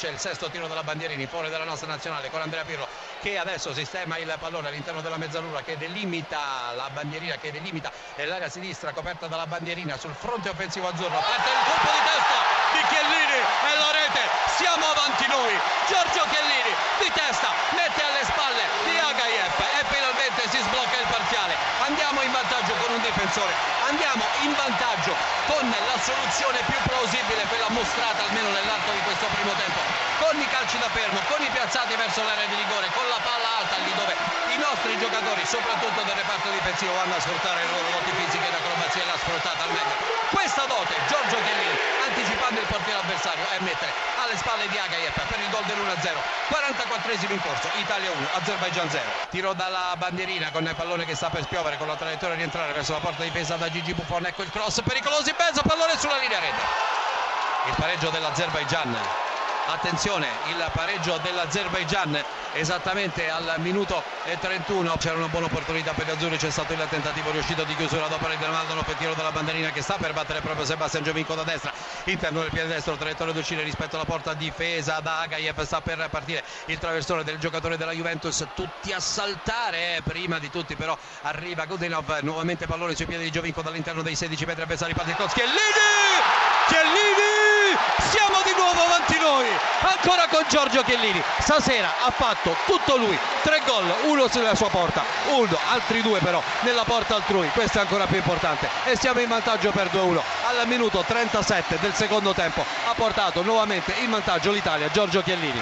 C'è il sesto tiro della Bandierini fuori dalla nostra nazionale con Andrea Pirlo che adesso sistema il pallone all'interno della mezzaluna che delimita la bandierina che delimita l'area sinistra coperta dalla bandierina sul fronte offensivo azzurro. Parte il colpo di testa di Chiellini e la rete siamo avanti noi Giorgio Chiellini di testa mette alle spalle di Agayev e finalmente si sblocca il parziale andiamo in vantaggio con un difensore andiamo in vantaggio con la soluzione più plausibile quella mostrata almeno nell'arco di questo primo tempo con i calci da fermo, con i piazzati verso l'area di rigore, con la palla alta lì dove i nostri giocatori, soprattutto del reparto difensivo, vanno a sfruttare le loro doti fisiche ed acrobazie l'ha sfruttata al meglio. Questa dote, Giorgio Chiellini, anticipando il portiere avversario e mettere alle spalle di Agayev per il gol dell'1-0. 44esimo in corso, Italia 1, Azerbaijan 0. Tiro dalla bandierina con il pallone che sta per spiovere con la traiettoria di entrare verso la porta difesa da Gigi Buffon. Ecco il cross pericoloso in mezzo, pallone sulla linea rete. Il pareggio dell'Azerbaijan attenzione il pareggio dell'Azerbaijan esattamente al minuto 31 c'era una buona opportunità per gli azzurri c'è stato il tentativo riuscito di chiusura dopo il Ronaldo per tiro della banderina che sta per battere proprio Sebastian Giovinco da destra. Interno del piede destro traiettoria d'uscire rispetto alla porta difesa da Agayev sta per partire il traversone del giocatore della Juventus. Tutti a saltare eh, prima di tutti però arriva Godinov nuovamente pallone sui piedi di Giovinco dall'interno dei 16 metri avversari parte il Chiellini Chiellini siamo di nuovo avanti noi ancora con Giorgio Chiellini. Stasera ha fatto tutto lui. Tre gol uno sulla sua porta uno altri due però nella porta altrui. Questo è ancora più importante. E siamo in vantaggio per 2-1 al minuto 37 del secondo tempo ha portato nuovamente in vantaggio l'Italia Giorgio Chiellini